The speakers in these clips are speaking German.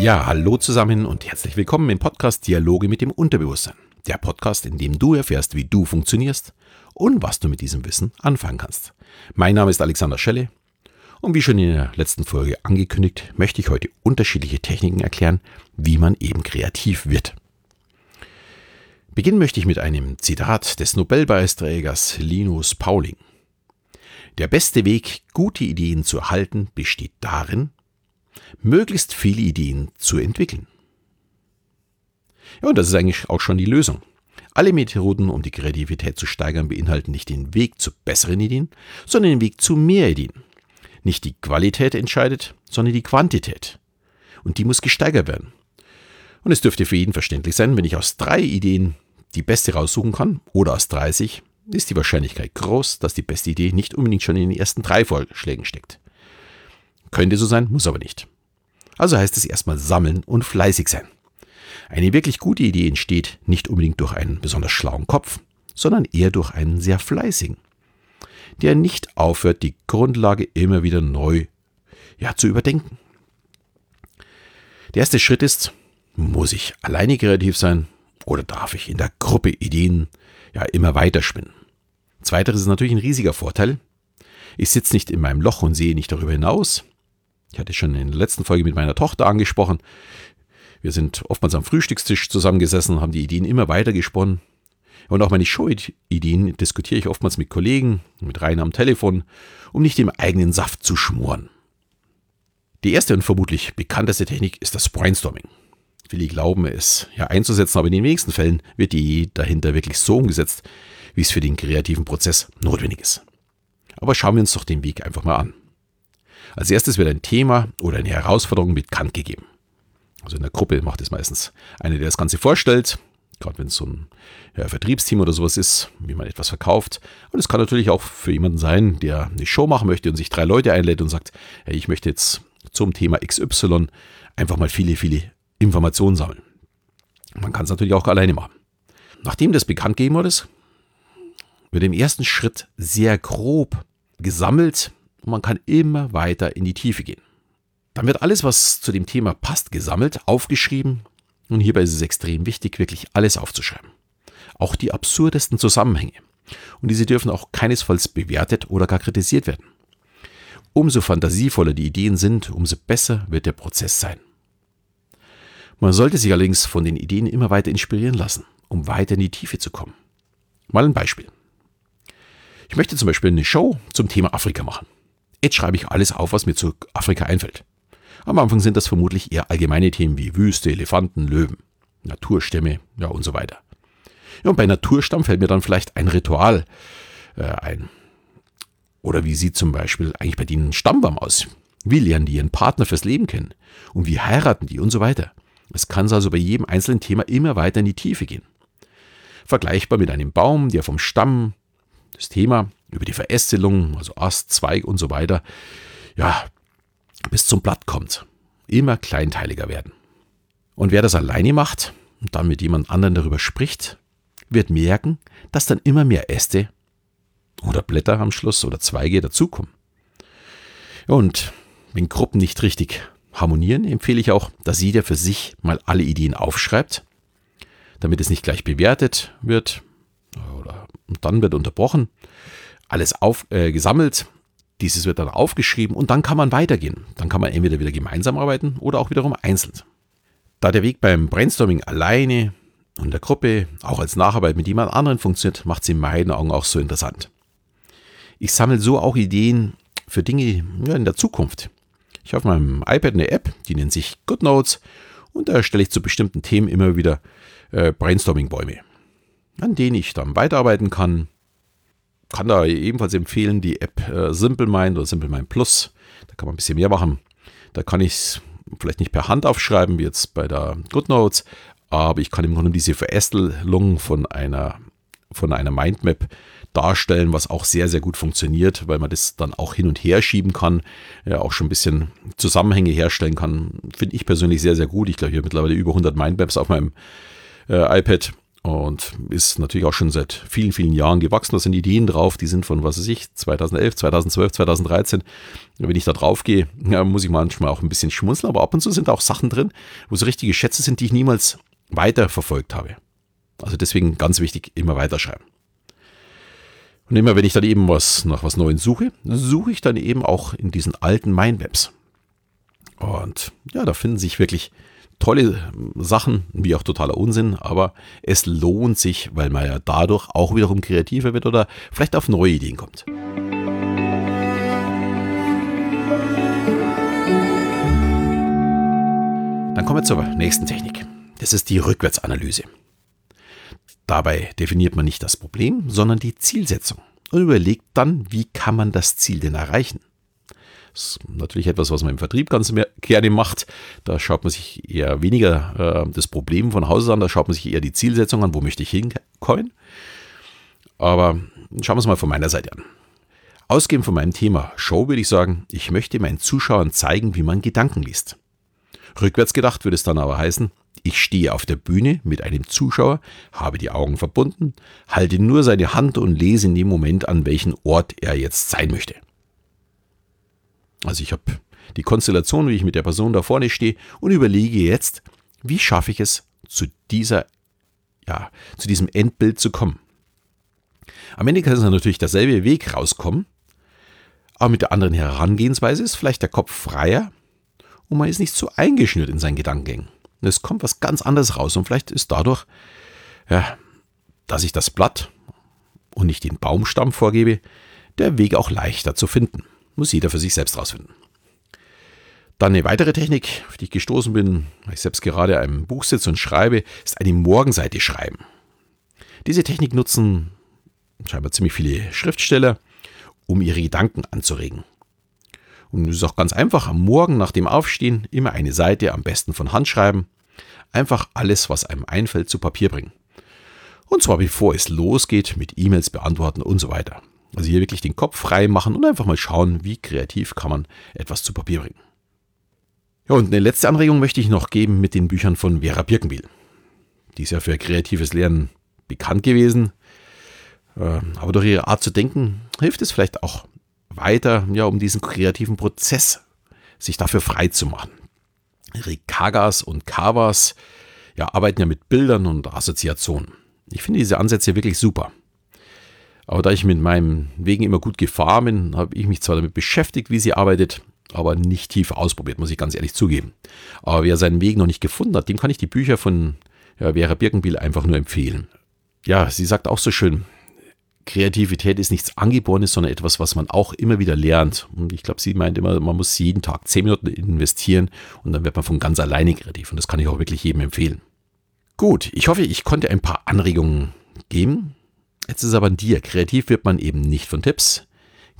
Ja, hallo zusammen und herzlich willkommen im Podcast Dialoge mit dem Unterbewusstsein. Der Podcast, in dem du erfährst, wie du funktionierst und was du mit diesem Wissen anfangen kannst. Mein Name ist Alexander Schelle und wie schon in der letzten Folge angekündigt, möchte ich heute unterschiedliche Techniken erklären, wie man eben kreativ wird. Beginnen möchte ich mit einem Zitat des Nobelpreisträgers Linus Pauling. Der beste Weg, gute Ideen zu erhalten, besteht darin, möglichst viele Ideen zu entwickeln. Ja, und das ist eigentlich auch schon die Lösung. Alle Methoden, um die Kreativität zu steigern, beinhalten nicht den Weg zu besseren Ideen, sondern den Weg zu mehr Ideen. Nicht die Qualität entscheidet, sondern die Quantität. Und die muss gesteigert werden. Und es dürfte für jeden verständlich sein, wenn ich aus drei Ideen die beste raussuchen kann oder aus 30, ist die Wahrscheinlichkeit groß, dass die beste Idee nicht unbedingt schon in den ersten drei Vorschlägen steckt. Könnte so sein, muss aber nicht. Also heißt es erstmal sammeln und fleißig sein. Eine wirklich gute Idee entsteht nicht unbedingt durch einen besonders schlauen Kopf, sondern eher durch einen sehr fleißigen, der nicht aufhört, die Grundlage immer wieder neu ja, zu überdenken. Der erste Schritt ist, muss ich alleine kreativ sein oder darf ich in der Gruppe Ideen ja immer weiter spinnen? Zweiteres ist natürlich ein riesiger Vorteil. Ich sitze nicht in meinem Loch und sehe nicht darüber hinaus. Ich hatte schon in der letzten Folge mit meiner Tochter angesprochen. Wir sind oftmals am Frühstückstisch zusammengesessen, haben die Ideen immer weiter gesponnen. Und auch meine Show-Ideen diskutiere ich oftmals mit Kollegen, mit Rainer am Telefon, um nicht im eigenen Saft zu schmoren. Die erste und vermutlich bekannteste Technik ist das Brainstorming. Viele glauben es ja einzusetzen, aber in den wenigsten Fällen wird die Idee dahinter wirklich so umgesetzt, wie es für den kreativen Prozess notwendig ist. Aber schauen wir uns doch den Weg einfach mal an. Als erstes wird ein Thema oder eine Herausforderung bekannt gegeben. Also in der Gruppe macht es meistens einer, der das Ganze vorstellt, gerade wenn es so ein ja, Vertriebsteam oder sowas ist, wie man etwas verkauft. Und es kann natürlich auch für jemanden sein, der eine Show machen möchte und sich drei Leute einlädt und sagt, hey, ich möchte jetzt zum Thema XY einfach mal viele, viele Informationen sammeln. Man kann es natürlich auch alleine machen. Nachdem das bekannt gegeben wurde, wird im ersten Schritt sehr grob gesammelt und man kann immer weiter in die Tiefe gehen. Dann wird alles, was zu dem Thema passt, gesammelt, aufgeschrieben und hierbei ist es extrem wichtig, wirklich alles aufzuschreiben. Auch die absurdesten Zusammenhänge. Und diese dürfen auch keinesfalls bewertet oder gar kritisiert werden. Umso fantasievoller die Ideen sind, umso besser wird der Prozess sein. Man sollte sich allerdings von den Ideen immer weiter inspirieren lassen, um weiter in die Tiefe zu kommen. Mal ein Beispiel. Ich möchte zum Beispiel eine Show zum Thema Afrika machen. Jetzt schreibe ich alles auf, was mir zu Afrika einfällt. Am Anfang sind das vermutlich eher allgemeine Themen wie Wüste, Elefanten, Löwen, Naturstämme, ja und so weiter. Ja, und bei Naturstamm fällt mir dann vielleicht ein Ritual äh, ein. Oder wie sieht zum Beispiel eigentlich bei denen ein Stammbaum aus? Wie lernen die ihren Partner fürs Leben kennen? Und wie heiraten die und so weiter? Es kann also bei jedem einzelnen Thema immer weiter in die Tiefe gehen. Vergleichbar mit einem Baum, der vom Stamm, das Thema, über die Verästelung, also Ast, Zweig und so weiter, ja, bis zum Blatt kommt. Immer kleinteiliger werden. Und wer das alleine macht und dann mit jemand anderem darüber spricht, wird merken, dass dann immer mehr Äste oder Blätter am Schluss oder Zweige dazukommen. Und wenn Gruppen nicht richtig harmonieren, empfehle ich auch, dass jeder für sich mal alle Ideen aufschreibt, damit es nicht gleich bewertet wird oder dann wird unterbrochen, alles auf, äh, gesammelt, dieses wird dann aufgeschrieben und dann kann man weitergehen. Dann kann man entweder wieder gemeinsam arbeiten oder auch wiederum einzeln. Da der Weg beim Brainstorming alleine und der Gruppe, auch als Nacharbeit mit jemand anderen funktioniert, macht es in meinen Augen auch so interessant. Ich sammle so auch Ideen für Dinge ja, in der Zukunft. Ich habe auf meinem iPad eine App, die nennt sich GoodNotes und da erstelle ich zu bestimmten Themen immer wieder äh, Brainstorming-Bäume, an denen ich dann weiterarbeiten kann. Kann da ebenfalls empfehlen die App äh, SimpleMind oder SimpleMind Plus. Da kann man ein bisschen mehr machen. Da kann ich es vielleicht nicht per Hand aufschreiben, wie jetzt bei der GoodNotes, aber ich kann im Grunde diese Verästelung von einer, von einer Mindmap darstellen, was auch sehr, sehr gut funktioniert, weil man das dann auch hin und her schieben kann, ja, auch schon ein bisschen Zusammenhänge herstellen kann. Finde ich persönlich sehr, sehr gut. Ich glaube, ich habe mittlerweile über 100 Mindmaps auf meinem äh, iPad und ist natürlich auch schon seit vielen, vielen Jahren gewachsen. Da sind Ideen drauf, die sind von, was weiß ich, 2011, 2012, 2013. Wenn ich da drauf gehe, muss ich manchmal auch ein bisschen schmunzeln, aber ab und zu sind auch Sachen drin, wo so richtige Schätze sind, die ich niemals weiter verfolgt habe. Also deswegen ganz wichtig, immer weiterschreiben. Und immer wenn ich dann eben was nach was Neuem suche, suche ich dann eben auch in diesen alten Mindmaps. Und ja, da finden sich wirklich tolle Sachen, wie auch totaler Unsinn, aber es lohnt sich, weil man ja dadurch auch wiederum kreativer wird oder vielleicht auf neue Ideen kommt. Dann kommen wir zur nächsten Technik. Das ist die Rückwärtsanalyse. Dabei definiert man nicht das Problem, sondern die Zielsetzung und überlegt dann, wie kann man das Ziel denn erreichen. Das ist natürlich etwas, was man im Vertrieb ganz gerne macht. Da schaut man sich eher weniger äh, das Problem von Hause an, da schaut man sich eher die Zielsetzung an, wo möchte ich hinkommen. Aber schauen wir es mal von meiner Seite an. Ausgehend von meinem Thema Show würde ich sagen, ich möchte meinen Zuschauern zeigen, wie man Gedanken liest. Rückwärts gedacht würde es dann aber heißen, ich stehe auf der Bühne mit einem Zuschauer, habe die Augen verbunden, halte nur seine Hand und lese in dem Moment, an welchem Ort er jetzt sein möchte. Also ich habe die Konstellation, wie ich mit der Person da vorne stehe und überlege jetzt, wie schaffe ich es, zu dieser, ja, zu diesem Endbild zu kommen. Am Ende kann es natürlich derselbe Weg rauskommen, aber mit der anderen Herangehensweise ist vielleicht der Kopf freier und man ist nicht so eingeschnürt in seinen Gedankengängen. Es kommt was ganz anderes raus und vielleicht ist dadurch, ja, dass ich das Blatt und nicht den Baumstamm vorgebe, der Weg auch leichter zu finden. Muss jeder für sich selbst rausfinden. Dann eine weitere Technik, auf die ich gestoßen bin, weil ich selbst gerade einem Buch sitze und schreibe, ist eine Morgenseite schreiben. Diese Technik nutzen scheinbar ziemlich viele Schriftsteller, um ihre Gedanken anzuregen. Und es ist auch ganz einfach, am Morgen nach dem Aufstehen immer eine Seite, am besten von Hand schreiben. Einfach alles, was einem einfällt, zu Papier bringen. Und zwar bevor es losgeht mit E-Mails beantworten und so weiter. Also hier wirklich den Kopf frei machen und einfach mal schauen, wie kreativ kann man etwas zu Papier bringen. Ja, und eine letzte Anregung möchte ich noch geben mit den Büchern von Vera Birkenbiel. Die ist ja für kreatives Lernen bekannt gewesen. Ähm, aber durch ihre Art zu denken hilft es vielleicht auch weiter, ja, um diesen kreativen Prozess sich dafür frei zu machen. Rikagas und Kavas ja, arbeiten ja mit Bildern und Assoziationen. Ich finde diese Ansätze wirklich super. Aber da ich mit meinem Wegen immer gut gefahren bin, habe ich mich zwar damit beschäftigt, wie sie arbeitet, aber nicht tief ausprobiert, muss ich ganz ehrlich zugeben. Aber wer seinen Weg noch nicht gefunden hat, dem kann ich die Bücher von ja, Vera Birkenbiel einfach nur empfehlen. Ja, sie sagt auch so schön, Kreativität ist nichts Angeborenes, sondern etwas, was man auch immer wieder lernt. Und ich glaube, sie meint immer, man muss jeden Tag zehn Minuten investieren und dann wird man von ganz alleine kreativ. Und das kann ich auch wirklich jedem empfehlen. Gut, ich hoffe, ich konnte ein paar Anregungen geben. Jetzt ist aber an dir. Kreativ wird man eben nicht von Tipps.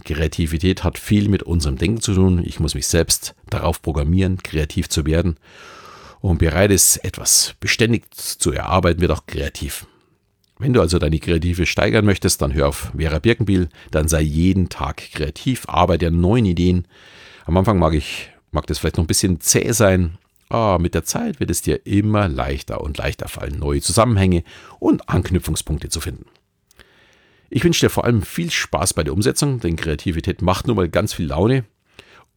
Kreativität hat viel mit unserem Denken zu tun. Ich muss mich selbst darauf programmieren, kreativ zu werden. Und bereit ist, etwas beständig zu erarbeiten, wird auch kreativ. Wenn du also deine Kreative steigern möchtest, dann hör auf Vera Birkenbiel, dann sei jeden Tag kreativ, arbeite an neuen Ideen. Am Anfang mag ich, mag das vielleicht noch ein bisschen zäh sein, aber mit der Zeit wird es dir immer leichter und leichter fallen, neue Zusammenhänge und Anknüpfungspunkte zu finden. Ich wünsche dir vor allem viel Spaß bei der Umsetzung, denn Kreativität macht nun mal ganz viel Laune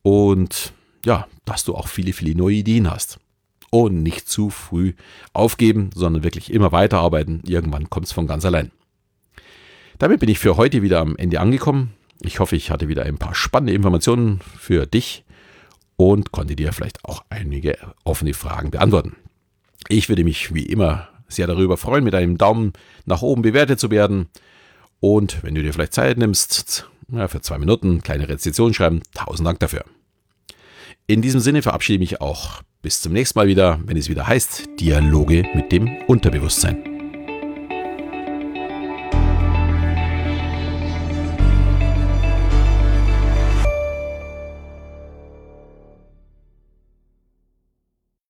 und ja, dass du auch viele, viele neue Ideen hast. Und nicht zu früh aufgeben, sondern wirklich immer weiterarbeiten. Irgendwann kommt es von ganz allein. Damit bin ich für heute wieder am Ende angekommen. Ich hoffe, ich hatte wieder ein paar spannende Informationen für dich und konnte dir vielleicht auch einige offene Fragen beantworten. Ich würde mich wie immer sehr darüber freuen, mit einem Daumen nach oben bewertet zu werden. Und wenn du dir vielleicht Zeit nimmst, ja, für zwei Minuten kleine Rezension schreiben, tausend Dank dafür. In diesem Sinne verabschiede ich mich auch. Bis zum nächsten Mal wieder, wenn es wieder heißt Dialoge mit dem Unterbewusstsein.